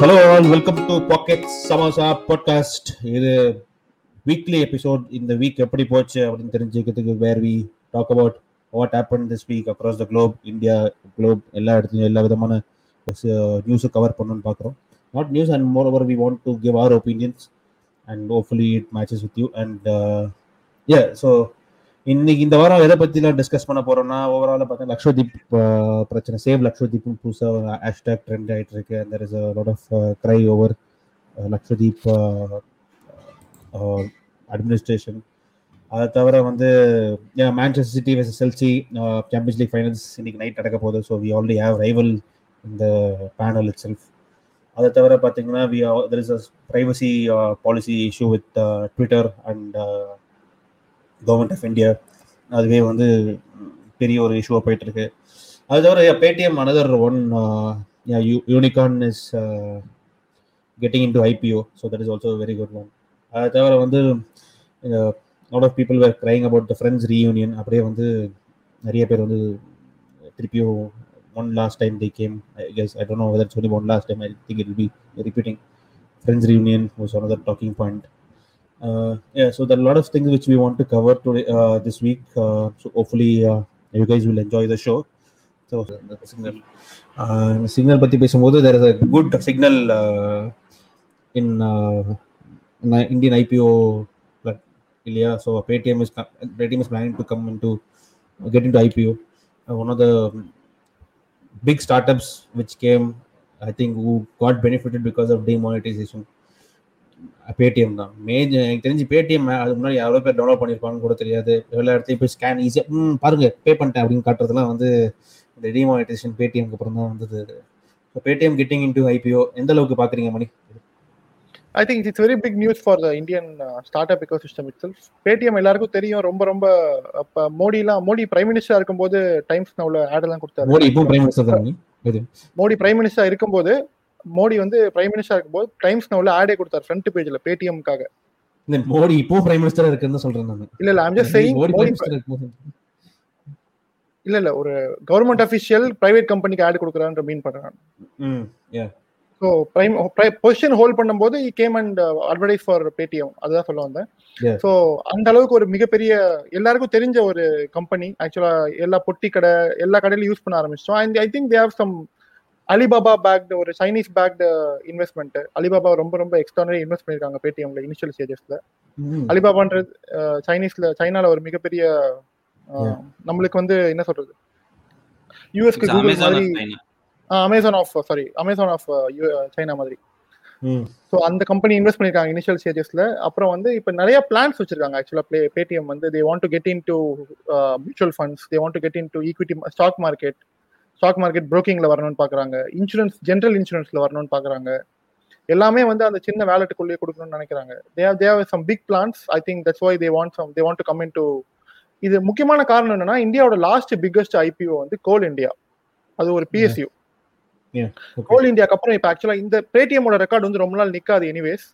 Hello all welcome to Pocket Samosa podcast இது weekly episode இந்த week எப்படி போச்சு அப்படின்னு தெரிஞ்சுக்கிறதுக்கு where we talk about what happen this week across the globe India globe எல்லா இடத்துலையும் எல்லா விதமான நியூஸும் கவர் பண்ணணும்னு பார்க்குறோம். Not news and moreover we want to give our opinions and hopefully it matches with you and uh so இன்னைக்கு இந்த வாரம் எதை பற்றிலாம் டிஸ்கஸ் பண்ண போறோம்னா ஓவரால பார்த்தா லக்ஷதீப் பிரச்சனை. சேவ் லக்ஷதீப்னு புதுசாக ஹேஷ்டாக் ட்ரெண்ட் ஆகிட்டு இருக்கு. அந்த is lot of cry over Lakshadweep administration அதை தவிர வந்து Manchester City versus Chelsea Champions League finals இன்னைக்கு நைட் நடக்க போகுது. So we already have rival இந்த பேனல் இட் செல்ஃப் அதை தவிர பார்த்தீங்கன்னா we there is a privacy policy issue with Twitter and government of India அதுவே வந்து பெரிய ஒரு இஷ்யூவாக போயிட்டு இருக்கு அது தவிர Paytm another one unicorn is getting into IPO so that is also very good one அது தவிர வந்து lot of people were crying about the Friends reunion அப்படியே வந்து நிறைய பேர் வந்து திருப்பியும் one last time the game I guess I don't know whether சொல்லி one last time I think it be repeating Friends reunion was another talking point Uh, yeah, so there are a lot of things which we want to cover today uh, this week. Uh, so hopefully uh, you guys will enjoy the show. So the signal, uh, signal பத்தி பேசும்போது there is a good signal uh, in uh, in uh, Indian IPO like, இல்லையா so Paytm is co- Paytm is planning to come into get into IPO. Uh, one of the big startups which came I think who got benefited because of demonetization. Paytm தான். Major எனக்கு தெரிஞ்சு Paytm அது முன்னாடி எவ்வளோ பேர் download பண்ணியிருப்பாங்கன்னு கூட தெரியாது. எல்லா இடத்தையும் போய் ஸ்கேன் ஈஸியாக ம் பாருங்க பே பண்ணிட்டேன் அப்படின்னு காட்டுறதுலாம் வந்து இந்த டிமானிட்டைசேஷன் பேடிஎம்க்கு அப்புறம் தான் வந்தது. So Paytm getting into IPO எந்த அளவுக்கு பார்க்குறீங்க Mani? I think it's very big news for the Indian startup ecosystem itself Paytm எல்லாருக்கும் தெரியும் ரொம்ப ரொம்ப அப்ப மோடிலாம் மோடி பிரைம் மினிஸ்டர் இருக்கும்போது டைம்ஸ் நவுல ஆட் எல்லாம் கொடுத்தாரு. மோடி இப்போ prime minister Modi prime minister இருக்கும்போது மோடி வந்து பிரைம் மினிஸ்டர் இருக்கும்போது டைம்ஸ் நவுல ஆடே கொடுத்தாரு ஃப்ரண்ட் பேஜ்ல பேடிஎம்காக மோடி இப்போ பிரைம் மினிஸ்டர் இருக்குன்னு சொல்றேன் நான். இல்ல இல்ல ஐம் ஜஸ்ட் சேயிங் மோடி இல்ல இல்ல ஒரு கவர்மெண்ட் அபிஷியல் பிரைவேட் கம்பெனிக்கு ஆட் கொடுக்குறான்ற மீன் பண்றேன் ஸோ பிரைம் பொசிஷன் ஹோல்ட் பண்ணும்போது he came and advertise for Paytm அதுதான் சொல்ல வந்தேன். ஸோ அந்த அளவுக்கு ஒரு மிகப்பெரிய எல்லாருக்கும் தெரிஞ்ச ஒரு கம்பெனி ஆக்சுவலா எல்லா பொட்டி கடை எல்லா கடையிலும் யூஸ் பண்ண ஆரம்பிச்சிட்டோம். And I think they have some Alibaba backed ஒரு சைனீஸ் பேக்டு இன்வெஸ்ட்மெண்ட் அலிபாபா ரொம்ப ரொம்ப எக்ஸ்ட்ரானரி இன்வெஸ்ட் பண்ணிருக்காங்க பேடிஎம்ல இனிஷியல் ஸ்டேஜஸ்ல அலிபாபான்றது சைனீஸ்ல சைனால ஒரு மிகப்பெரிய. நம்மளுக்கு வந்து என்ன சொல்றது? யூஎஸ்க்கு கூகுள் Amazon மாதிரி of China. Amazon of sorry Amazon of China மாதிரி. ஸோ அந்த கம்பெனி இன்வெஸ்ட் பண்ணிருக்காங்க இனிஷியல் ஸ்டேஜஸ்ல அப்புறம் வந்து இப்போ நிறைய பிளான்ஸ் வச்சிருக்காங்க ஆக்சுவலா ப்ளே பேடிஎம் வந்து. They want to get into mutual funds they want to get into equity stock market stock market புரோக்கிங்ல வரணும்னு பாக்குறாங்க. இன்சூரன்ஸ் ஜென்ரல் இன்சூரன்ஸ்ல வரணும்னு பாக்குறாங்க. எல்லாமே வந்து அந்த சின்ன வேலட்டுக்குள்ளேயே கொடுக்கணும்னு நினைக்கிறாங்க. They have they have some big plans I think that's why they want some they want to come into இது முக்கியமான காரணம் என்னன்னா இந்தியாவோட லாஸ்ட் பிக்கஸ்ட் ஐபிஓ வந்து கோல் இந்தியா அது ஒரு பிஎஸ்யூ. கோல் இந்தியாக்கு அப்புறம் இப்போ ஆக்சுவலா இந்த பேடிஎம்மோட ரெக்கார்டு வந்து ரொம்ப நாள் நிக்காது எனிவேஸ்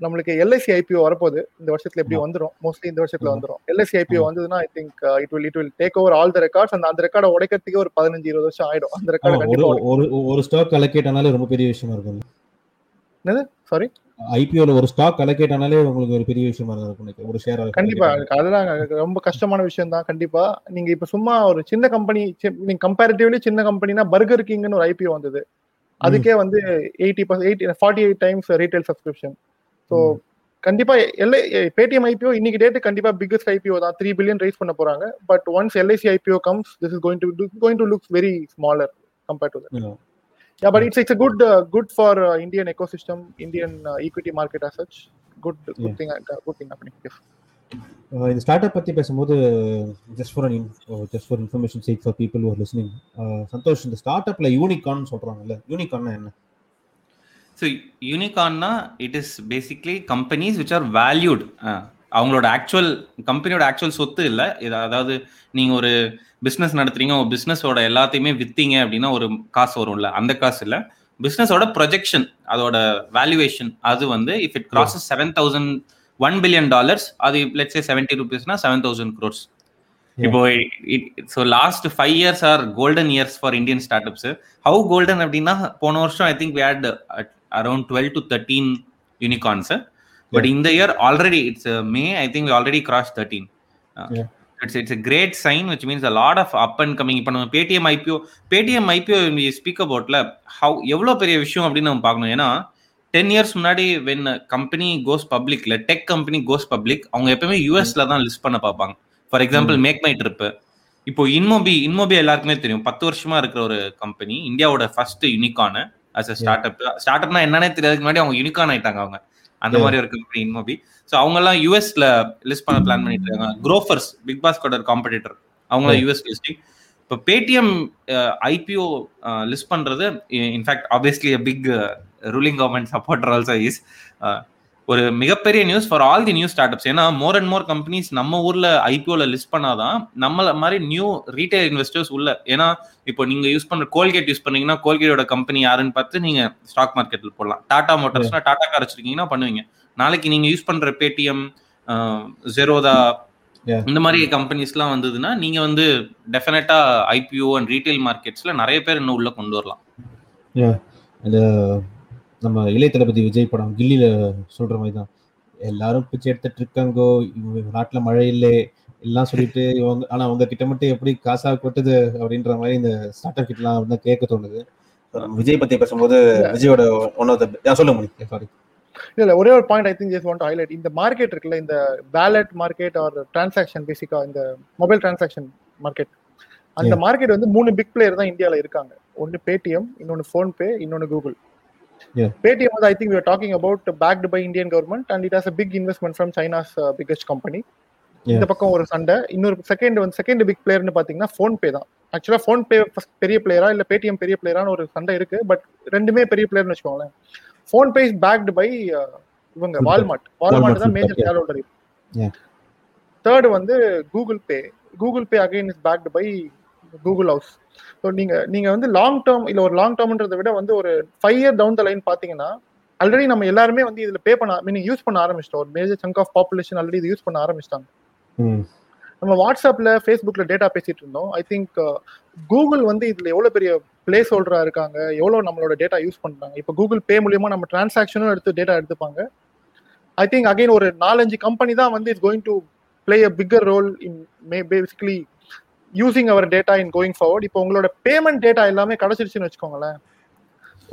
நம்மளுக்கு எல்ஐசி ஐபிஓ வரப்போகுது. இந்த வருஷத்துல எப்படி ஆமா. வந்துரும்? மோஸ்ட்லி இந்த வருஷத்துல ஆமா. வந்துரும். LIC IPO. வந்ததுன்னா I think it will it will take over all the records அந்த அந்த ரெக்கார்டை உடைக்கிறதுக்கே ஒரு பதினஞ்சு இருபது வருஷம் ஆயிடும். அந்த ரெக்கார்டு ஒரு ஒரு ஸ்டாக் அலோகேட் ஆனாலே ரொம்ப பெரிய விஷயமா இருக்கும். சாரி ஐபிஓல ஒரு ஸ்டாக் அலோகேட் ஆனாலே உங்களுக்கு ஒரு பெரிய விஷயமா இருக்கும். ஒரு ஷேர் கண்டிப்பா. அதெல்லாம் ரொம்ப கஷ்டமான விஷயம் தான். கண்டிப்பா. நீங்க இப்ப சும்மா ஒரு சின்ன கம்பெனி நீங்க கம்பேரிட்டிவ்லி சின்ன கம்பெனினா பர்கர் கிங்னு ஒரு ஐபிஓ வந்தது. அதுக்கே வந்து eighty eighty forty eight times retail subscription so. கண்டிப்பா எல்ஐ பேடிஎம் ஐபிஓ இன்னைக்கு டேட்டு கண்டிப்பா பிக்கஸ்ட் ஐபிஓ தான். த்ரீ பில்லியன் ரைஸ் பண்ண போறாங்க. But once LIC IPO comes this is going to going to looks very smaller compared to Yeah. Yeah, but it's it's a good uh, good for uh, Indian ecosystem, Indian uh, equity market as such. Good good Yeah. thing uh, good thing happening. Yes. Uh, இந்த start up பத்தி பேசும்போது just for just for information sake for people are listening Santosh இந்த start அப்ல unicorn சொல்றாங்கல்ல unicorn என்ன so யூனிகான்னா it is basically companies which are valued அவங்களோட actual கம்பெனியோட actual சொத்து இல்லை. அதாவது நீங்கள் ஒரு பிஸ்னஸ் நடத்துறீங்க உங்கள் பிஸ்னஸோட எல்லாத்தையுமே விற்றீங்க அப்படின்னா ஒரு காசு வரும்ல. அந்த காசு இல்லை. பிஸ்னஸோட ப்ரொஜெக்ஷன் அதோட வேல்யூவேஷன் அது வந்து if it crosses seven thousand one billion dollars அது லெட்ஸ் செவன்டி ருபீஸ்னா செவன் தௌசண்ட் க்ரோர்ஸ் இப்போ so last five years are golden years for Indian startups how golden அப்படின்னா போன வருஷம் I think we had around twelve to thirteen but இந்த year already it's May I think already cross thirteen Yeah. It's it's great sign which means a lot of up and coming இப்போ நம்ம Paytm IPO Paytm IPO speak அபவுட்ல how எவ்வளோ பெரிய விஷயம் அப்படின்னு நம்ம பார்க்கணும். ஏன்னா டென் இயர்ஸ் முன்னாடி வென் கம்பெனி கோஸ் பப்ளிக்ல டெக் கம்பெனி கோஸ் பப்ளிக் அவங்க எப்பவுமே யூஎஸ்ல தான் லிஸ்ட் பண்ண பார்ப்பாங்க. For example make my trip இப்போ இன்மோபி இன்மோபி எல்லாருக்குமே தெரியும். பத்து வருஷமா இருக்கிற ஒரு கம்பெனி இந்தியாவோட first unicorn as a startup start அப்னா என்னன்னே தெரியாதுக்கு முன்னாடி அவங்க யூனிகான் ஆயிட்டாங்க அவங்க. அந்த. மாதிரி ஒரு கம்பெனி இன்மோபி ஸோ அவங்க எல்லாம் யூஎஸ்ல லிஸ்ட் பண்ண பிளான் பண்ணிட்டு இருக்காங்க குரோஃபர்ஸ் பிக் பாஸ்கோட காம்படிட்டர் அவங்கள Yeah. யூஎஸ் லிஸ்டிங் இப்போ பேடிஎம் ஐபிஓ லிஸ்ட் பண்றது in fact obviously big ruling government supporter also is ஒரு மிகப்பெரிய news for all the new startups ஏன்னா மோர் அண்ட் மோர் கம்பெனிஸ் நம்ம ஊர்ல ஐபிஓல லிஸ்ட் பண்ணாதான் நம்மள மாதிரி நியூ ரீட்டைல் இன்வெஸ்டர்ஸ் உள்ள. ஏன்னா இப்போ நீங்க யூஸ் பண்ற கோல்கேட் யூஸ் பண்ணீங்கன்னா கோல்கேட்டோட கம்பெனி யாருன்னு பார்த்து நீங்க ஸ்டாக் மார்க்கெட்ல போடலாம். டாடா மோட்டார்ஸ்னா டாடா கார் வச்சிருக்கீங்கன்னா பண்ணுவீங்க. நாளைக்கு நீங்க யூஸ் பண்ற பேடிஎம் ஜெரோதா. இந்த மாதிரி கம்பெனிஸ்லாம் வந்ததுன்னா நீங்க வந்து டெஃபினட்டா ஐபிஓ அண்ட் ரீட்டைல் மார்க்கெட்ஸ்ல நிறைய பேர் இன்னும் உள்ள கொண்டு வரலாம். நம்ம இளைய தளபதி விஜய் படம் கில்லியில சொல்ற மாதிரி தான் எல்லாரும் பிச்சை எடுத்துட்டு இருக்காங்கோ நாட்டுல மழை இல்லை எல்லாம் சொல்லிட்டு இவங்க ஆனா அவங்க கிட்ட மட்டும் எப்படி காசா கொட்டுது அப்படின்ற மாதிரி இந்த ஸ்டார்ட் அப் கிட்டலாம் வந்து கேட்க தோணுது. நம்ம விஜய் பத்தி பேசும்போது விஜயோட ஒன் ஆஃப் த சொல்ல முடியும் சாரி இல்ல ஒரே ஒரு point I think just want highlight இந்த மார்க்கெட் இருக்குல்ல இந்த பேலட் மார்க்கெட் ஆர் டிரான்சாக்ஷன் பேசிக்கா இந்த மொபைல் டிரான்சாக்ஷன் மார்க்கெட் அந்த. மார்க்கெட் வந்து மூணு பிக் பிளேயர் தான் இந்தியால இருக்காங்க. ஒன்னு பேடிஎம் இன்னொன்னு ஃபோன்பே இன்னொன்னு Google Yeah. Paytm I think we talking about backed by Indian government and it has a big investment from China's biggest company இந்த பக்கம் ஒரு சண்டை இன்னொரு செகண்ட் வந்து செகண்ட் பிக் பிளேயர்னு பாத்தீங்கன்னா ஃபோன்பே தான் ஆக்சுவலா ஃபோன்பே பெரிய பிளேயரா இல்ல பேடிஎம் பெரிய பிளேயரான ஒரு சண்டை இருக்கு பட் ரெண்டுமே பெரிய பிளேயர்னு வச்சுக்கோங்களேன் ஃபோன்பே இஸ் பேக்டு பை இவங்க. வால்மார்ட் வால்மார்ட் தான் மேஜர். Shareholder. தேர்ட் வந்து Google Pay Google Pay again is backed by Google house so நீங்க நீங்க வந்து லாங் டேர்ம் இல்ல ஒரு லாங் டேர்ம்ன்றதை விட வந்து ஒரு five year down the line பாத்தீங்கன்னா ஆல்ரெடி நம்ம எல்லாருமே வந்து இதுல பே பண்ண மீனிங் யூஸ் பண்ண ஆரம்பிச்சிட்டோம். ஒரு major chunk of population already இது யூஸ் பண்ண ஆரம்பிச்சிட்டாங்க. நம்ம வாட்ஸ்அப்ல ஃபேஸ்புக்ல டேட்டா பேசிட்டு இருந்தோம். ஐ திங்க் கூகுள் வந்து இதுல எவ்வளவு பெரிய பிளேஸ் ஹோல்டரா இருக்காங்க எவ்வளவு நம்மளோட டேட்டா யூஸ் பண்றாங்க. இப்போ கூகுள் பே மூலியமா நம்ம டிரான்சாக்ஷனும் எடுத்து டேட்டா எடுத்துப்பாங்க. ஐ திங்க் அகைன் ஒரு நாலஞ்சு கம்பெனி தான் வந்து it's going to play a bigger role in may basically using our data in going forward இப்போ உங்களோட பேமெண்ட் டேட்டா எல்லாமே கிடைச்சிருச்சுன்னு வச்சுக்கோங்களேன்.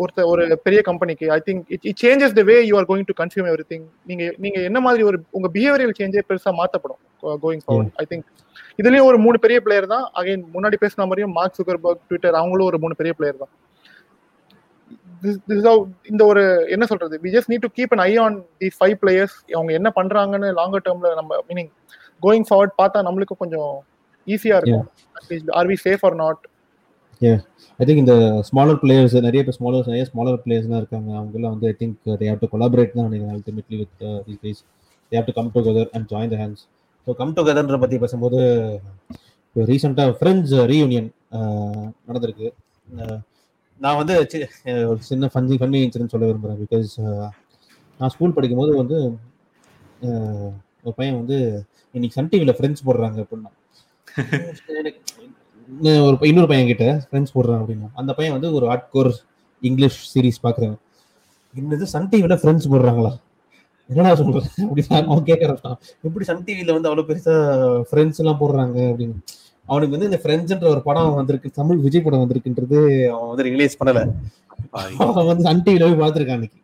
ஒருத்த ஒரு பெரிய கம்பெனிக்கு I think it it changes the way you are going to consume everything நீங்க நீங்க என்ன மாதிரி ஒரு உங்க பிஹேவியல் சேஞ்சே பெருசா மாத்தப்படும் கோயிங் ஃபார்வர்ட் ஐ திங்க் இதுலயும் ஒரு மூணு பெரிய பிளேயர் தான். அகைன் முன்னாடி பேசின மாதிரியும் மார்க் சுகர்பர்க் ட்விட்டர் அவங்களும் ஒரு மூணு பெரிய பிளேயர் தான். இந்த ஒரு என்ன சொல்றது? We just need to keep an eye on the five players அவங்க என்ன பண்றாங்கன்னு லாங்கர் டேர்ம்ல நம்ம மீனிங் கோயிங் ஃபார்வர்ட் பார்த்தா நம்மளுக்கு கொஞ்சம் ஈஸியா இருக்கும் are we safe or not I think இந்த ஸ்மாலர் பிளேயர்ஸ் நிறைய பேர் ஸ்மாலர் நிறைய ஸ்மாலர் பிளேயர்ஸ்லாம் இருக்காங்க. அவங்கெல்லாம் வந்து I think they have to collaborate தான் நினைக்கிறேன் ultimately with these guys they have to come together and join the hands so come டுகெதர்ன்ற பற்றி பேசும்போது இப்போ ரீசெண்டாக ஃப்ரெண்ட்ஸ் ரீயூனியன் நடந்திருக்கு. அஹ், நான் வந்து ஒரு சின்ன ஃபன்னி ஃபன்னி இன்சிடென்ட் சொல்ல விரும்புகிறேன் பிகாஸ் நான் ஸ்கூல் படிக்கும்போது வந்து அஹ், ஒரு பையன் வந்து இன்னைக்கு சன் டிவியில் ஃப்ரெண்ட்ஸ் போடுறாங்க அப்படின்னா. ஒரு இன்னொரு பையன் கிட்ட ஃப்ரெண்ட்ஸ் போடுறான் அப்படின்னா அந்த பையன் வந்து ஒரு ஹார்ட் கோர்ஸ் இங்கிலீஷ் சீரிஸ் பாக்குறாங்க என்னது சன் டிவில ஃப்ரெண்ட்ஸ் போடுறாங்களா? என்னடா சொல்றேன் அப்படின்னு அவன் கேட்கறான் எப்படி சன் டிவில வந்து அவ்வளவு பெருசா ஃப்ரெண்ட்ஸ் எல்லாம் போடுறாங்க அப்படின்னு. அவனுக்கு வந்து இந்த ஃப்ரெண்ட்ஸ்ன்ற ஒரு படம் வந்திருக்கு தமிழ் விஜய் படம் வந்திருக்குன்றது அவன் வந்து ரிலீஸ் பண்ணல. அவன் வந்து சன் டிவில போய் பார்த்துருக்கான் அன்னைக்கு.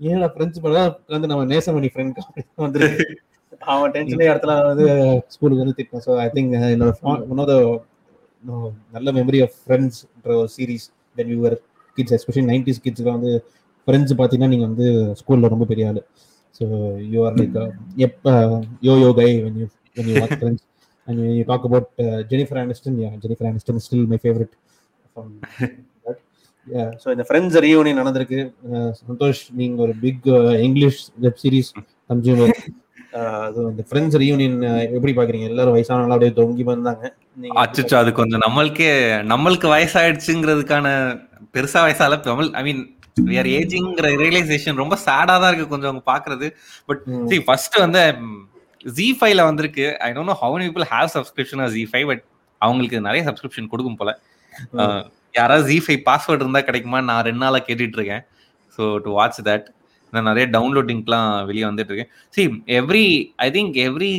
ஏன்னா ஃப்ரெண்ட்ஸ் படம்? வந்து நம்ம நேசமணி ஃப்ரெண்ட் வந்துருக்கு. அவன் டென்ஷனே இடத்துல வந்து ஸ்கூலுக்கு வந்து திட்டான் ஸோ ஐ திங்க் என்னோட ஒன் ஆஃப் த நல்ல மெமரி ஆஃப் ஃப்ரெண்ட்ஸ்ன்ற ஒரு series then your kids especially nineties கிட்ஸ்க்கு வந்து ஃப்ரெண்ட்ஸ் பார்த்தீங்கன்னா நீங்கள் வந்து ஸ்கூலில் ரொம்ப பெரிய ஆள். So you are like F yo yo guy when you when you watch Friends and you talk about Jennifer Aniston yeah Jennifer Aniston still my favourite so இந்த Friends reunion நடந்திருக்கு. Uh, சந்தோஷ் நீங்க ஒரு big English web series consumer அது இந்த Friends reunion எப்படி பாக்குறீங்க? எல்லாரும் வயசானவங்களா அப்படியே தொங்கி வந்தாங்க. அச்சோ அது கொஞ்சம் நம்மளுக்கே நம்மளுக்கு வயசாயிடுச்சுங்கிறதுக்கான பெருசா வயசால தமிழ் ஐ மீன் are ஏஜிங்கிற ரியலைசேஷன் ரொம்ப சேடா தான் இருக்கு கொஞ்சம் அவங்க பாக்குறது. பட் see ஃபர்ஸ்ட் வந்து ஜி ஃபைவ்ல வந்திருக்கு. I don't know how many people have subscription Zee five but அவங்களுக்கு நிறைய சப்ஸ்கிரிப்ஷன் கொடுக்கும் போல. யாராவது ஜி ஃபைவ் பாஸ்வேர்டு இருந்தா கிடைக்குமா நான் ரெண்டு நாளா கேட்டுட்டு இருக்கேன். ஸோ டு வாட்ச் தட் நான் நிறைய டவுன்லோடிங்க்லாம் வெளியே வந்துட்டு இருக்கேன் see every I think every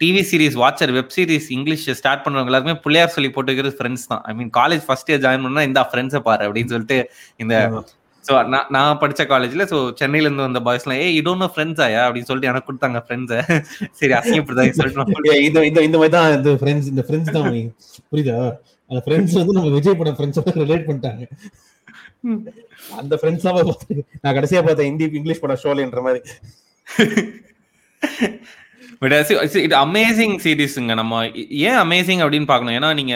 TV series watcher web series English start பண்றவங்க எல்லாருமே பிள்ளையார் சொல்லி போட்டுக்கிறது ஃப்ரெண்ட்ஸ் தான். I mean college first year join பண்ணா இந்த ஃப்ரெண்ட்ஸை பாரு அப்படின்னு சொல்லிட்டு இந்த ஸோ நான் நான் படிச்ச காலேஜ்ல ஸோ சென்னையில இருந்து வந்த பாய்ஸ்லாம் ஏ இதோ ஃப்ரெண்ட்ஸ் ஆயா அப்படின்னு சொல்லிட்டு எனக்கு கொடுத்தாங்க ஃப்ரெண்ட்ஸை சரி அசிங்கப்படுதான் சொல்லிட்டு இந்த இந்த இந்த மாதிரி தான் இந்த ஃப்ரெண்ட்ஸ் இந்த ஃப்ரெண்ட்ஸ் தான். புரியுதா? அந்த ஃப்ரெண்ட்ஸ் வந்து நம்ம விஜய் படம் ஃப்ரெண்ட்ஸ் ரிலேட் பண்ணிட்டாங்க. அந்த ஃப்ரெண்ட்ஸ் தான் பார்த்து நான் கடைசியா பார்த்தேன் ஹிந்தி இங்கிலீஷ் படம் ஷோலேன்ற மாதிரி. பட் இட் அமேசிங் சீரீஸுங்க நம்ம ஏன் அமேசிங் அப்படின்னு பார்க்கணும்? ஏன்னா நீங்க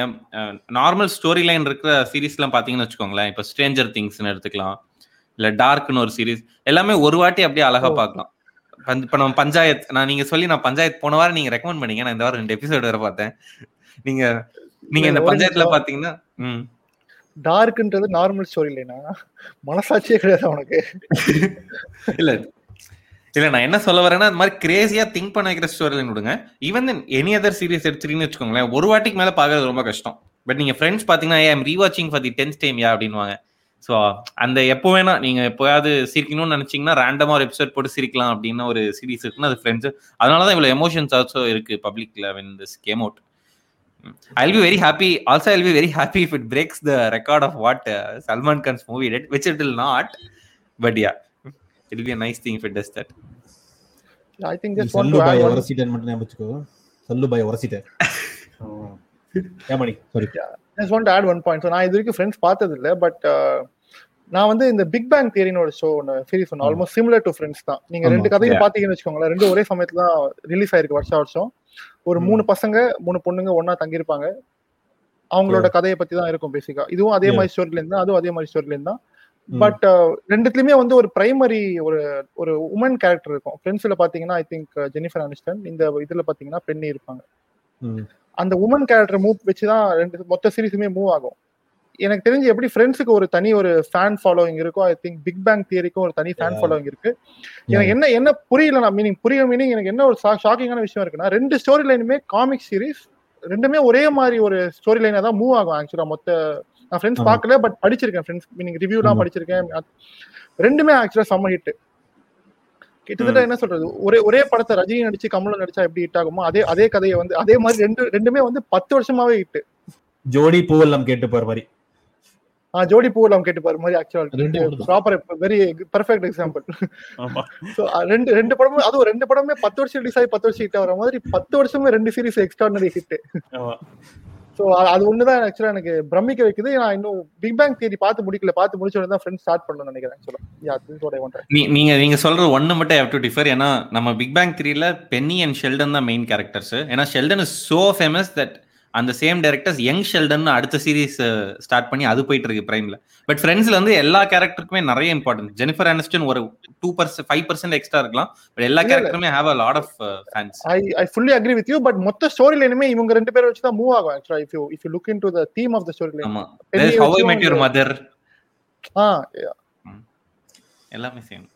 நார்மல் ஸ்டோரி லைன் இருக்கிற சீரீஸ்லாம் பார்த்தீங்கன்னு வச்சுக்கோங்களேன். இப்போ ஸ்ட்ரேஞ்சர் திங்ஸ்னு எடுத்துக்கலாம். இல்ல டார்க்னு ஒரு சீரிஸ் எல்லாமே ஒரு வாட்டி அப்படியே அழகா. பார்க்கலாம். இப்ப நம்ம பஞ்சாயத் நான் நீங்க சொல்லி நான் பஞ்சாயத் போன வாரம் நீங்க ரெக்கமெண்ட் பண்ணீங்க. நான் இந்த வாரம் ரெண்டு எபிசோடு வேற பார்த்தேன். நீங்க நீங்க இந்த பஞ்சாயத்துல. பாத்தீங்கன்னா டார்க்ன்றது நார்மல் ஸ்டோரி இல்லைனா மனசாட்சியே கிடையாது உனக்கு இல்ல இல்ல நான் என்ன சொல்ல வரேன்னா இந்த மாதிரி கிரேசியா திங்க் பண்ண வைக்கிற ஸ்டோரி லைன் விடுங்க. ஈவன் எனி அதர் சீரியஸ் எடுத்துட்டீங்கன்னு வச்சுக்கோங்களேன் ஒரு வாட்டிக்கு மேல பாக்குறது ரொம்ப கஷ்டம். பட் நீங்க ஃப்ரெண்ட்ஸ் பாத்தீங்கன்னா I rewatching for the tenth time yeah? அப்படின்வாங்க ஸோ அந்த எப்போ வேணா நீங்க எப்போயாவது சிரிக்கணும்னு நினைச்சீங்கன்னா ரேண்டமா ஒரு எபிசோட் போட்டு சிரிக்கலாம் அப்படின்னு ஒரு சீரிஸ் இருக்குன்னு அது ஃப்ரெண்ட்ஸ் அதனால தான் இவ்வளவு எமோஷன்ஸ் ஆல்சோ இருக்கு பப்ளிக்ல when this came out I'll be very happy. Also, I'll be very happy if it breaks the record of what uh, Salman Khan's movie did, which it will not. But yeah, it'll be a nice thing if it does that. I think நீ just want சல்லு to boy add one உரசிட்டேன் ஏமணி sorry just want add one point நான் இது வரைக்கும் friends பார்த்தது இல்ல but நான் வந்து இந்த பிக் பேங் தியரின்னு ஒரு ஷோ ஒன்று சீரிஸ் ஒன்று ஆல்மோஸ்ட் சிமிலர் டு ஃப்ரெண்ட்ஸ் தான் நீங்க. ரெண்டு கதையும். பாத்தீங்கன்னு வச்சுக்கோங்களேன் ரெண்டு ஒரே சமயத்துல தான் ரிலீஸ் ஆயிருக்கு வருஷம் வருஷம் ஒரு. மூணு பசங்க மூணு பொண்ணுங்க ஒண்ணா தங்கியிருப்பாங்க அவங்களோட கதையை பத்தி தான் இருக்கும் பேசிக்கா இதுவும் அதே. மாதிரி ஸ்டோரில இருந்தா அதுவும் அதே மாதிரி ஸ்டோரில இருந்தா. பட் ரெண்டுத்துலயுமே வந்து ஒரு பிரைமரி ஒரு ஒரு உமன் கேரக்டர் இருக்கும் ஃப்ரெண்ட்ஸ்ல பாத்தீங்கன்னா ஐ திங்க் ஜெனிஃபர் அனிஸ்டன் இந்த இதுல பாத்தீங்கன்னா பெண்ணி இருப்பாங்க. அந்த உமன் கேரக்டர் மூவ் வச்சுதான் ரெண்டு மொத்த சீரிஸுமே மூவ் ஆகும் எனக்கு தெரிஞ்சு எப்படி ஃப்ரெண்ட்ஸுக்கு ஒரு தனி ஒரு ஃபேன் ஃபாலோவிங் இருக்கோ ஐ திங்க் பிக் பேங் தியரிக்கும் ஒரு தனி ஃபேன். ஃபாலோவிங் இருக்கு. எனக்கு என்ன என்ன புரியல நான் மீனிங் புரியல மீனிங் எனக்கு என்ன ஒரு ஷாக்கிங்கான விஷயம் இருக்குன்னா ரெண்டு ஸ்டோரி லைனுமே காமிக் சீரிஸ் ரெண்டுமே ஒரே மாதிரி ஒரு ஸ்டோரி லைனா தான் மூவ் ஆகும் ஆக்சுவலா மொத்த நான் ஃப்ரெண்ட்ஸ். பார்க்கல பட் படிச்சிருக்கேன் ஃப்ரெண்ட்ஸ் மீனிங் ரிவ்யூலாம். படிச்சிருக்கேன். ரெண்டுமே ஆக்சுவலா செம்ம ஹிட் கிட்டத்தட்ட என்ன சொல்றது ஒரே ஒரே படத்தை ரஜினி நடிச்சு கமலம் நடிச்சா எப்படி ஹிட் ஆகுமோ அதே அதே கதையை வந்து அதே மாதிரி ரெண்டு ரெண்டுமே வந்து பத்து வருஷமாவே ஹிட் ஜோடி பூவெல்லாம் கேட்டு பாரு மாதிரி. ஜோடி பூவெல்லாம் கேட்டு பாரு மாதிரி actual. Proper very perfect example ஆமா. ஸோ ரெண்டு ரெண்டு படமும் அதுவும் ரெண்டு படமே பத்து வருஷம் ரிலீஸ் ஆகி பத்து வருஷம் ஹிட் ஆகிற மாதிரி பத்து வருஷமே ரெண்டு சீரிஸ் எக்ஸ்ட்ரானரி ஹிட் ஆமா. ஸோ அது ஒண்ணுதான் ஆக்சுவலா எனக்கு பிரமிக்க வைக்குது. நான் இன்னும் பிக் பேங் தேடி பார்த்து முடிக்கல. பார்த்து முடிச்ச உடனே தான் ஃப்ரெண்ட்ஸ் ஸ்டார்ட் பண்ணணும்னு நினைக்கிறேன் ஆக்சுவலா yeah this what I want நீ நீங்க நீங்க சொல்ற ஒன்னு மட்டும் ஹேவ் டு டிஃபர் ஏன்னா நம்ம பிக் பேங் த்ரீல பென்னி அண்ட் ஷெல்டன் தான் மெயின் கேரக்டர்ஸ் ஏன்னா Sheldon is so famous that அந்த சேம் டேரக்டர்ஸ் யங் ஷெல்டன் அடுத்த சீரிஸ் ஸ்டார்ட் பண்ணி அது போயிட்டு இருக்கு பிரைம்ல பட் ஃப்ரெண்ட்ஸ்ல வந்து எல்லா கேரக்டருக்குமே நிறைய இம்பார்ட்டன்ட் ஜெனிஃபர் அனிஸ்டன் ஒரு two percent five percent extra இருக்கலாம். பட் எல்லா. கேரக்டருமே have a lot of fans I I fully agree with you but மொத்த ஸ்டோரி லைனுமே இவங்க ரெண்டு பேரை வச்சு தான் மூவ் ஆகும் ஆக்சுவலா if you if you look into the theme of the story line ஆமா Penny How I Met Your Mother ஆ எல்லாமே சேம்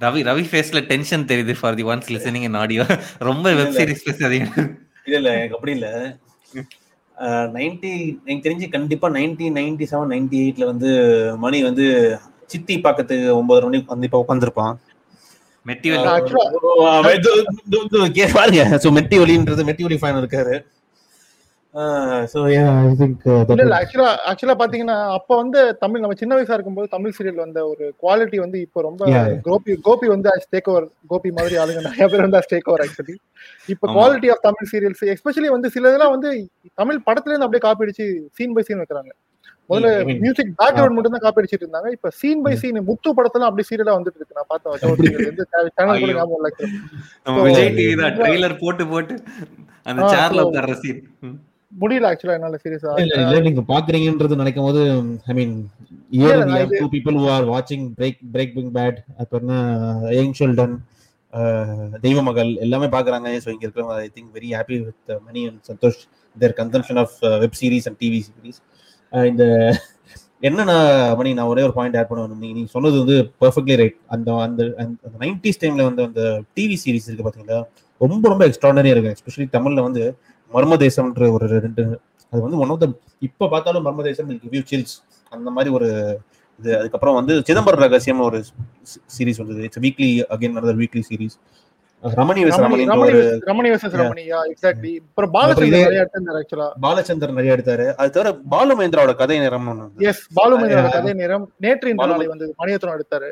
ரவி ரவி ஃபேஸ்ல டென்ஷன் தெரியுது for the ones listening in audio ரொம்ப வெப் சீரிஸ் பேசாதீங்க. இல்ல இல்ல எனக்கு அப்படி இல்ல நைன்டி எனக்கு தெரிஞ்சு கண்டிப்பா நைன்டீன் நைன்டி செவன் நைன்டி எயிட்ல வந்து மணி வந்து சித்தி பாக்கத்துக்கு ஒன்பது மணிக்கு கண்டிப்பா உட்காந்துருப்பான் மெட்டிவல் Actually- பாருங்க ஸோ மெட்டி ஒலின்றது மெட்டி ஒலி ஃபேன் இருக்காரு ஸோ ஐ திங்க் இல்ல இல்ல ஆக்சுவலா ஆக்சுவலா பாத்தீங்கன்னா அப்ப வந்து தமிழ் நம்ம சின்ன வயசா இருக்கும்போது தமிழ் சீரியல் வந்த ஒரு குவாலிட்டி வந்து இப்போ ரொம்ப. கோபி கோபி வந்து டேக் ஓவர் கோபி மாதிரி ஆளுங்க நிறைய பேர் வந்து டேக் ஓவர் ஆக்சுவலி இப்ப. Quality of Tamil serials especially வந்து சில இதெல்லாம் வந்து தமிழ் படத்துல இருந்து அப்படியே காப்பி அடிச்சு சீன் பை சீன் வைக்கிறாங்க. முதல்ல மியூசிக் பேக்ரவுண்ட் மட்டும் தான் காப்பி அடிச்சிட்டு இருந்தாங்க. இப்ப சீன் பை சீன் முத்து படத்துல அப்படி சீரியலா வந்துட்டு இருக்கு. நான் பார்த்தேன் சேனல் கூட. ஞாபகம் இல்ல நம்ம So, விஜய் டிவி தான் ரொம்ப- ட்ரெய்லர் போட்டு போட்டு அந்த சேர்ல உட்கார்ற சீன் முடியல ஆக்சுவலா என்னால சீரியஸா இல்ல நீங்க பாக்குறீங்கன்றது நினைக்கும் போது ஐ மீன் இயர் நான் இது- டூ பீப்புள் ஹூ ஆர் வாட்சிங் பிரேக் பிரேக் பிங் பேட் அப்புறம் யங் ஷெல்டன் தெய்வ மகள் எல்லாமே பாக்குறாங்க. ஸோ இங்க இருக்கிறவங்க I think very happy with Mani and Santosh their consumption of web series and TV series இந்த என்னன்னா மணி நான் ஒரே ஒரு பாயிண்ட் ஆட் பண்ணுவேன் நீங்க நீங்க சொன்னது வந்து பெர்ஃபெக்ட்லி ரைட் அந்த அந்த அந்த நைன்டிஸ் டைம்ல வந்து அந்த டிவி சீரிஸ் இருக்கு பாத்தீங்களா? ரொம்ப ரொம்ப எக்ஸ்ட்ராடனரியா இருக்கு. எஸ்பெஷலி தமிழ்ல வந்து மர்ம தேசம்ன்ற ஒரு ரெண்டு அது வந்து ஒன் ஆஃப் த இப்ப பார்த்தாலும் மர்ம தேசம் கிவ் சில்ஸ் அந்த மாதிரி ஒரு இது. அதுக்கப்புறம் வந்து சிதம்பரம் ரகசியம் ஒரு சீரிஸ் வந்தது. It's weekly again another weekly series Ramani versus Ramani Ramani versus- Ramani exactly அப்புறம் பாலச்சந்தர் இதே- நிறைய எடுத்தாரு ஆக்சுவலா பாலச்சந்தர் நிறைய எடுத்தாரு. அது தவிர பாலு மகேந்திராவோட கதை வந்தது. Yes Yeah. கதை நேரம் நேற்று இந்த பாலு- நாளை வந்து மணியத்திரம் எடுத்தாரு.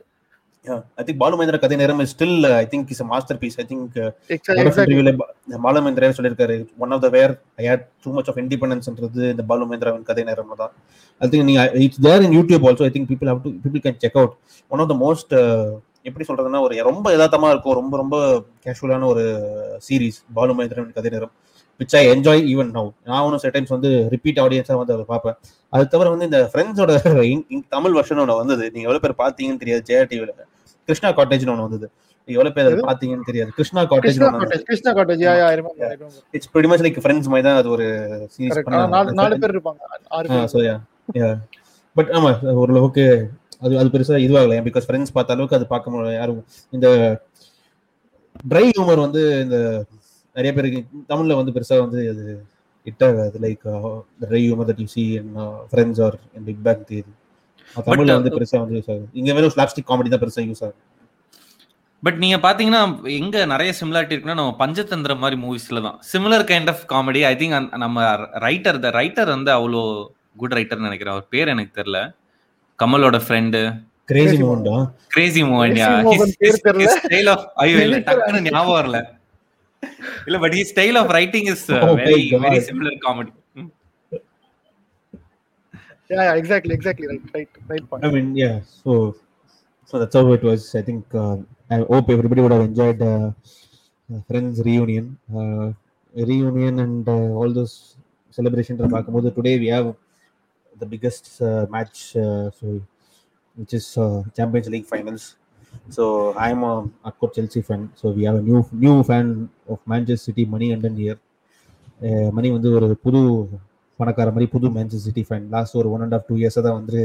I think Balu Mahendra Kathai Neram still I think is masterpiece I think Balu Mahendra சொல்லியிருக்காரு? One of the where I had too much of இண்டிபெண்டன்ஸ்ன்றது இந்த பாலு மகேந்திராவின் கதை நேரம் தான். ஐ திங்க் நீங்க it's there in YouTube also I think people how to people can check out one of the most எப்படி சொல்றதுன்னா ஒரு ரொம்ப யதார்த்தமா இருக்கும். ரொம்ப ரொம்ப கேஷுவலான ஒரு series Balu Mahendran Kathai Neram. Which I enjoy even now நான் ஒன்றும் சில டைம்ஸ் வந்து ரிப்பீட் ஆடியன்ஸா வந்து அதை பார்ப்பேன். அது தவிர வந்து இந்த ஃப்ரெண்ட்ஸோட தமிழ் வருஷன் ஒன்று வந்தது. நீங்க எவ்வளவு பேர் பார்த்தீங்கன்னு தெரியாது. ஜெயா டிவில கிருஷ்ணா காட்டேஜ்னு ஒன்று வந்தது. எவ்வளவு பேர் அதை? பார்த்தீங்கன்னு தெரியாது. Krishna Cottage Krishna Cottage yeah yeah it's pretty much like Friends மாதிரி தான் அது ஒரு சீரிஸ் கரெக்ட் நாலு பேர் இருப்பாங்க. ஸோ யா யா பட் ஆமா ஓரளவுக்கு அது அது பெருசா இதுவாகல. பிகாஸ் ஃப்ரெண்ட்ஸ் பார்த்த அளவுக்கு அது பார்க்க முடியல. யாரும் இந்த ட்ரை ஹியூமர் வந்து இந்த நிறைய பேருக்கு தமிழ்ல வந்து பெருசா வந்து அது ஆகாது. Like dry humour that you see in Friends or in Big Bang Theory தமிழ்ல வந்து பெருசா வந்து யூஸ் ஆகுது. இங்க வெறும் ஸ்லாப்ஸ்டிக் காமெடி தான் பெருசா யூஸ் ஆகுது. பட் நீங்க பாத்தீங்கன்னா எங்க நிறைய சிமிலாரிட்டி இருக்குன்னா நம்ம பஞ்சதந்திர மாதிரி மூவிஸ்ல தான். Similar kind of comedy I think நம்ம ரைட்டர் த ரைட்டர் வந்து அவ்வளோ குட் ரைட்டர்னு நினைக்கிறேன். அவர் பேர் எனக்கு தெரியல. கமலோட ஃப்ரெண்டு கிரேசி Crazy மூமெண்டா கிரேசி மோகன் ஐயோ இல்ல டக்குன்னு ஞாபகம் வரல. இல்ல but he style of writing is Oh my very God. Very similar comedy yeah yeah exactly exactly right right right I point mean, yeah. So, so that's how it was. I think uh, I hope everybody would have enjoyed uh, uh, Friends reunion, uh, reunion, and uh, all those celebrations. are back. Today we have the biggest uh, match, uh, so which is uh, Champions League finals. So I'm a, a core Chelsea fan. So we have a new new fan of Manchester City, Money London here. Uh, Mani வந்து ஒரு புது பணக்கார மாதிரி புது Manchester City fan last ஒரு one and half two இயர்ஸாக தான் வந்து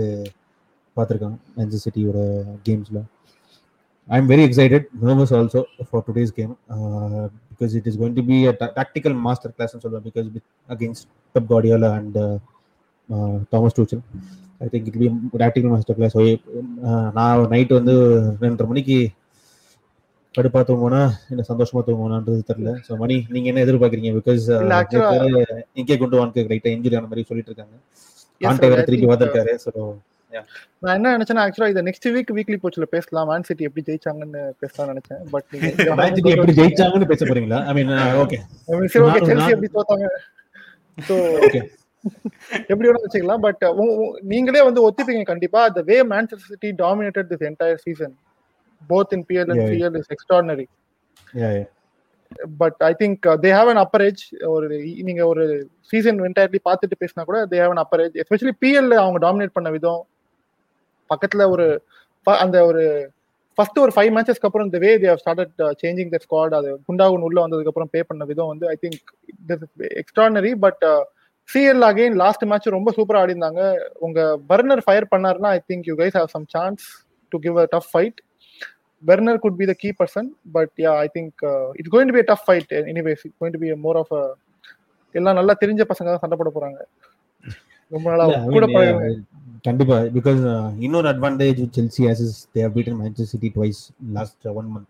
பார்த்துருக்காங்க மேன்செஸ்டர் சிட்டியோட கேம்ஸில் I am very excited nervous also for today's game because it is going to be a tactical master கிளாஸ்னு சொல்லுவேன் because with against Pep Guardiola and Thomas Tuchel I think it be tactical masterclass நான் night வந்து ரெண்டரை மணிக்கு கடுப்பா தூங்குவோனா? என்ன சந்தோஷமா தூங்குவோனான்றது தெரியல. So மணி நீங்க என்ன எதிர்பார்க்குறீங்க? பிகாஸ் இங்கே கொண்டு வாங்க ரைட்டா இன்ஜுரி ஆன மாதிரி சொல்லிட்டு இருக்காங்க. Sir, வேற திருப்பி வந்திருக்காரு ஸோ நான் என்ன நினைச்சேன்னா ஆக்சுவலா இதை நெக்ஸ்ட் வீக் வீக்லி போச்சுல பேசலாம். மேன் சிட்டி எப்படி ஜெயிச்சாங்கன்னு பேசலாம் நினைச்சேன். பட் மேன் சிட்டி எப்படி ஜெயிச்சாங்கன்னு பேச போறீங்களா? ஐ மீன் ஓகே சரி ஓகே செல்சி எப்படி தோத்தாங்க? சோ ஓகே எப்படி வேணா வச்சுக்கலாம் பட் நீங்களே வந்து ஒத்துப்பீங்க கண்டிப்பா. The way manchester City dominated this entire season both in PL and Yeah, yeah. CL is extraordinary. Yeah but I think they have an upper edge ஒரு நீங்க ஒரு சீசன் என்டையர்லி பார்த்துட்டு பேசினா கூட they have an upper edge especially பிஎல்ல அவங்க dominate பண்ண விதம் பக்கத்துல ஒரு அந்த ஒரு ஃபர்ஸ்ட் ஒரு ஃபைவ் மேட்சஸ்க்கு அப்புறம் இந்த way they started changing the squad அது குண்டாகுன் உள்ள வந்ததுக்கு அப்புறம் பே பண்ண விதம் வந்து I think extraordinary but CL again last match ரொம்ப சூப்பரா ஆடி இருந்தாங்க உங்க பர்னர் ஃபயர் பண்ணாருன்னா I think you guys have some chance to give a tough fight Werner could be the key person, but yeah, I think uh, it's going to be a tough fight. Anyways, it's going to be a more of a எல்லாம் நல்லா தெரிஞ்ச பசங்க தான் சண்டை போட போறாங்க. ரொம்ப நாளா கூட கண்டிப்பா. பிகாஸ் இன்னொரு advantage Chelsea has is they have beaten Manchester City twice last one month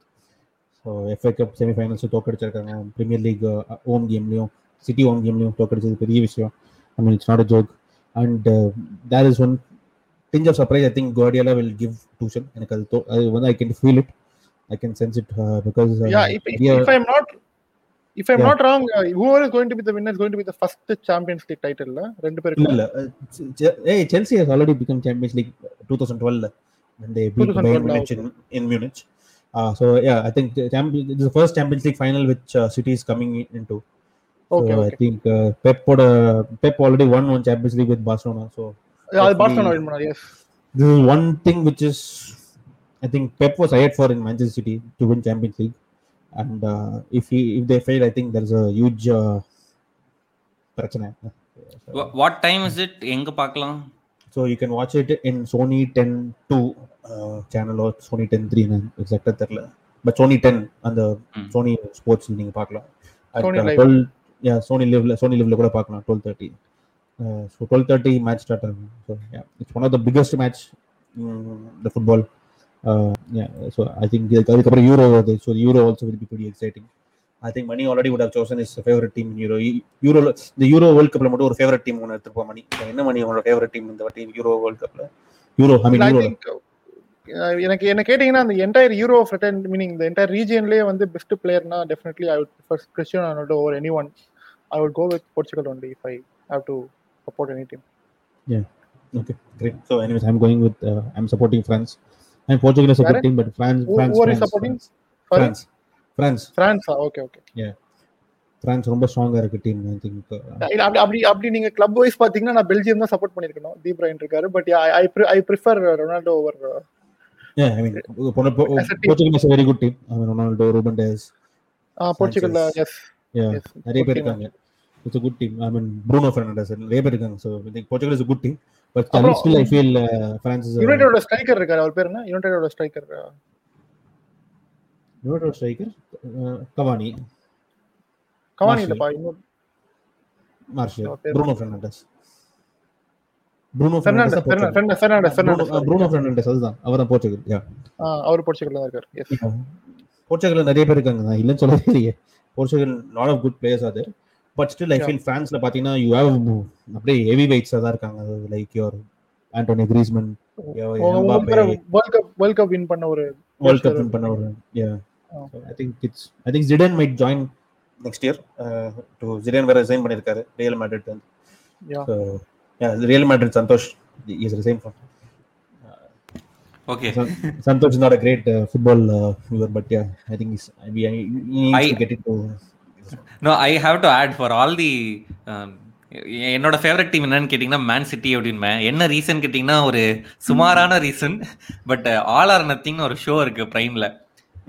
so FA Cup semifinals தோக்கடிச்சிருக்காங்க premier league home கேம்லயும் சிட்டி ஹோம் கேம்லயும் தோக்கடிச்சது பெரிய விஷயம் I mean it's not a joke and there is one tinge of surprise I think Guardiola will give tuition எனக்கு அது தோ- அது வந்து I can feel it I can sense it because yeah if, if, if i'm not if i'm Yeah. not wrong uh, whoever is going to be the winner is going to be the first champions league title ல ரெண்டு பேருக்கு இல்ல ஏய் Chelsea has already become Champions League 2012 when they beat 2012 Bayern Munich in, in Munich. Uh, so yeah, I think this is the first Champions League final which uh, City is coming into. So Okay, I okay. think uh, Pep put a, Pep already won one Champions League with Barcelona. So Yeah, அது hopefully- Barcelona win பண்ணாரு yes this is one thing which is I think Pep was hired for in Manchester City to win Champions League. And uh, if he if they fail, I think there's a huge uh, பிரச்சனை. What time is it எங்க பார்க்கலாம் So you can watch it in Sony 10 2 uh, channel or Sony 10 3 னு exact ஆ தெரியல but Sony 10 அந்த. Sony sports நீங்க பார்க்கலாம் Sony Live. 12 yeah Sony Liveல Sony Liveல கூட பார்க்கலாம் 12:30 uh, so 12:30 மேட்ச் ஸ்டார்ட் ஆகும். So yeah it's one of the biggest match the football. Uh, yeah, so I think அதுக்கப்புறம் Euro வருது. So Euro also will be pretty exciting. I think Mani already would have chosen his favorite team in Euro Euro இந்த Euro world கப்ல மட்டும் ஒரு favourite team ஒன்று எடுத்துருப்போம் மணி என்ன மணி உங்களோட favourite team இந்த வாட்டி யூரோ வேர்ல்ட் கப்ல Euro I mean I Euro எனக்கு என்ன கேட்டீங்கன்னா அந்த என்டையர் யூரோ மீனிங் இந்த என்டையர் ரீஜியன்லயே வந்து best பிளேயர்னா definitely I would prefer Cristiano over anyone I would go with Portugal only if I have to support any team Okay, great. So, anyways, I'm going with uh, I'm supporting France. And Portugal is a good Where? team, but France, Who- France, who France, supporting? France, France, France, பிரான்ஸா okay okay France ரொம்ப ஸ்ட்ராங்கா இருக்கு team I think இல்ல அப்படி அப்படி அப்படி நீங்க club wise பாத்தீங்கன்னா நான் பெல்ஜியம் தான் சப்போர்ட் பண்ணிருக்கணும் தீப் பிரைன் இருக்காரு but I I prefer Ronaldo over Yeah, I As a team. Portugal is a very good team. I mean, Ronaldo, Ruben Dias, போர்ச்சுகல்ல Sanchez. எஸ் yeah, எஸ் நிறைய பேர் இருக்காங்க. It's a good team. I mean, Bruno Fernandes, நிறைய பேர் இருக்காங்க. So, I think Portugal is a good team. But அப்புறம், still, I feel uh, France is a யுனைடெடோட striker இருக்காரு அவர் பேர் என்ன யுனைடெடோட striker. Uh, Cavani, Cavani Martial. இல்லப்பா இன்னும் Martial, அவர் பேர் Bruno Fernandes. Bruno Fernandes Fernandes. Portugal. Fernandes Fernandes Bruno, Fernandes uh, Bruno Fernandes அதுதான் அவர் தான் போர்ச்சுகல் யா அவர் போர்ச்சுகல்ல தான் இருக்காரு போர்ச்சுகல்ல நிறைய பேர் இருக்காங்க நான் இல்லைன்னு சொல்லவே இல்லையே Portugal lot of good players அது பட் ஸ்டில் ஐ. ஃபீல் பிரான்ஸ்ல பாத்தீங்கன்னா யூ ஹேவ் அப்படியே ஹெவி வெயிட்ஸா தான் இருக்காங்க like your Antoine Griezmann World Cup World Cup win பண்ண ஒரு வேர்ல்ட் கப். வின் பண்ண ஒரு yeah. I think it's I think Zidane might join next year to Zidane வேற ரிசைன் பண்ணிருக்காரு ரியல் மேட்ரிட் வந்து yeah Real Madrid Santosh is resign from okay Santosh is not a great uh, football uh, viewer, but yeah, I think he's, I mean, he needs I- to get into. No I have to add for all the என்னோட favourite team என்னன்னு கேட்டிங்கன்னா man city அப்படின்பேன் என்ன reason கேட்டிங்கன்னா ஒரு சுமாரான reason but all or நத்திங்னு ஒரு show இருக்கு பிரைம்ல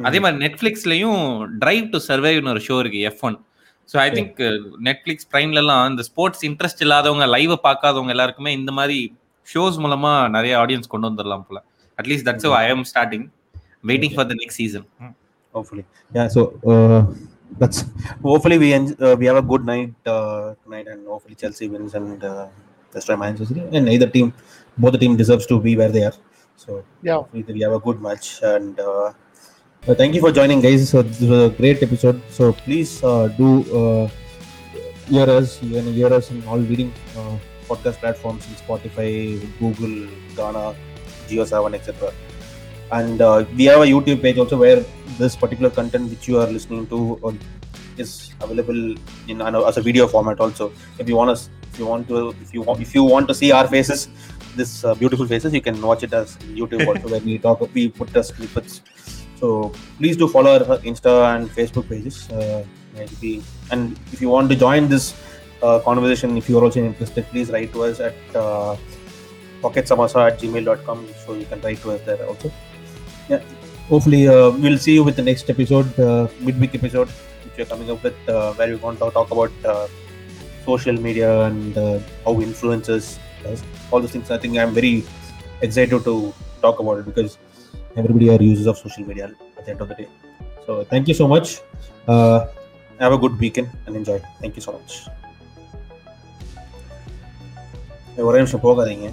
அதே மாதிரி நெட்ஃபிளிக்ஸ்லயும் டிரைவ் டு சர்வைவ்னு ஒரு ஷோ இருக்கு F one so I think Netflix பிரைம்லலாம் இந்த ஸ்போர்ட்ஸ் இன்ட்ரெஸ்ட் இல்லாதவங்க லைவை பார்க்காதவங்க எல்லாருக்குமே இந்த மாதிரி ஷோஸ் மூலமா நிறைய ஆடியன்ஸ் கொண்டு வந்துடலாம் போல. At least that's I am starting waiting for the next season Hopefully, yeah. That's hopefully we uh, we have a good night uh, tonight, and hopefully Chelsea wins and uh, destroy Manchester City. And neither team, both the team deserves to be where they are. So Yeah. hopefully we have a good match. And uh, uh, thank you for joining, guys. So this was a great episode. So please uh, do uh, hear us. You can hear us in all leading uh, podcast platforms in Spotify, Google, Ghana, Geo7, etc. And uh, we have a YouTube page also where this particular content which you are listening to on, is available in an, as a video format also. If you want us, if you want to, if you want, if you want to see our faces, this uh, beautiful faces, you can watch it as YouTube also where we talk, we put the snippets. So please do follow our Insta and Facebook pages. Uh, and if you want to join this uh, conversation, if you are also interested, please write to us at uh, pocketsamasa at gmail.com. So you can write to us there also Yeah. Hopefully, uh, we'll see you with the next episode, uh, midweek episode, which we're coming up with, uh, where we want to talk about uh, social media and uh, how influencers does all those things. I think I'm very excited to talk about it because everybody are users of social media at the end of the day. So thank you so much. Uh, have a good weekend and enjoy. Thank you so much. ஒரே நிமிஷம் போகாதீங்க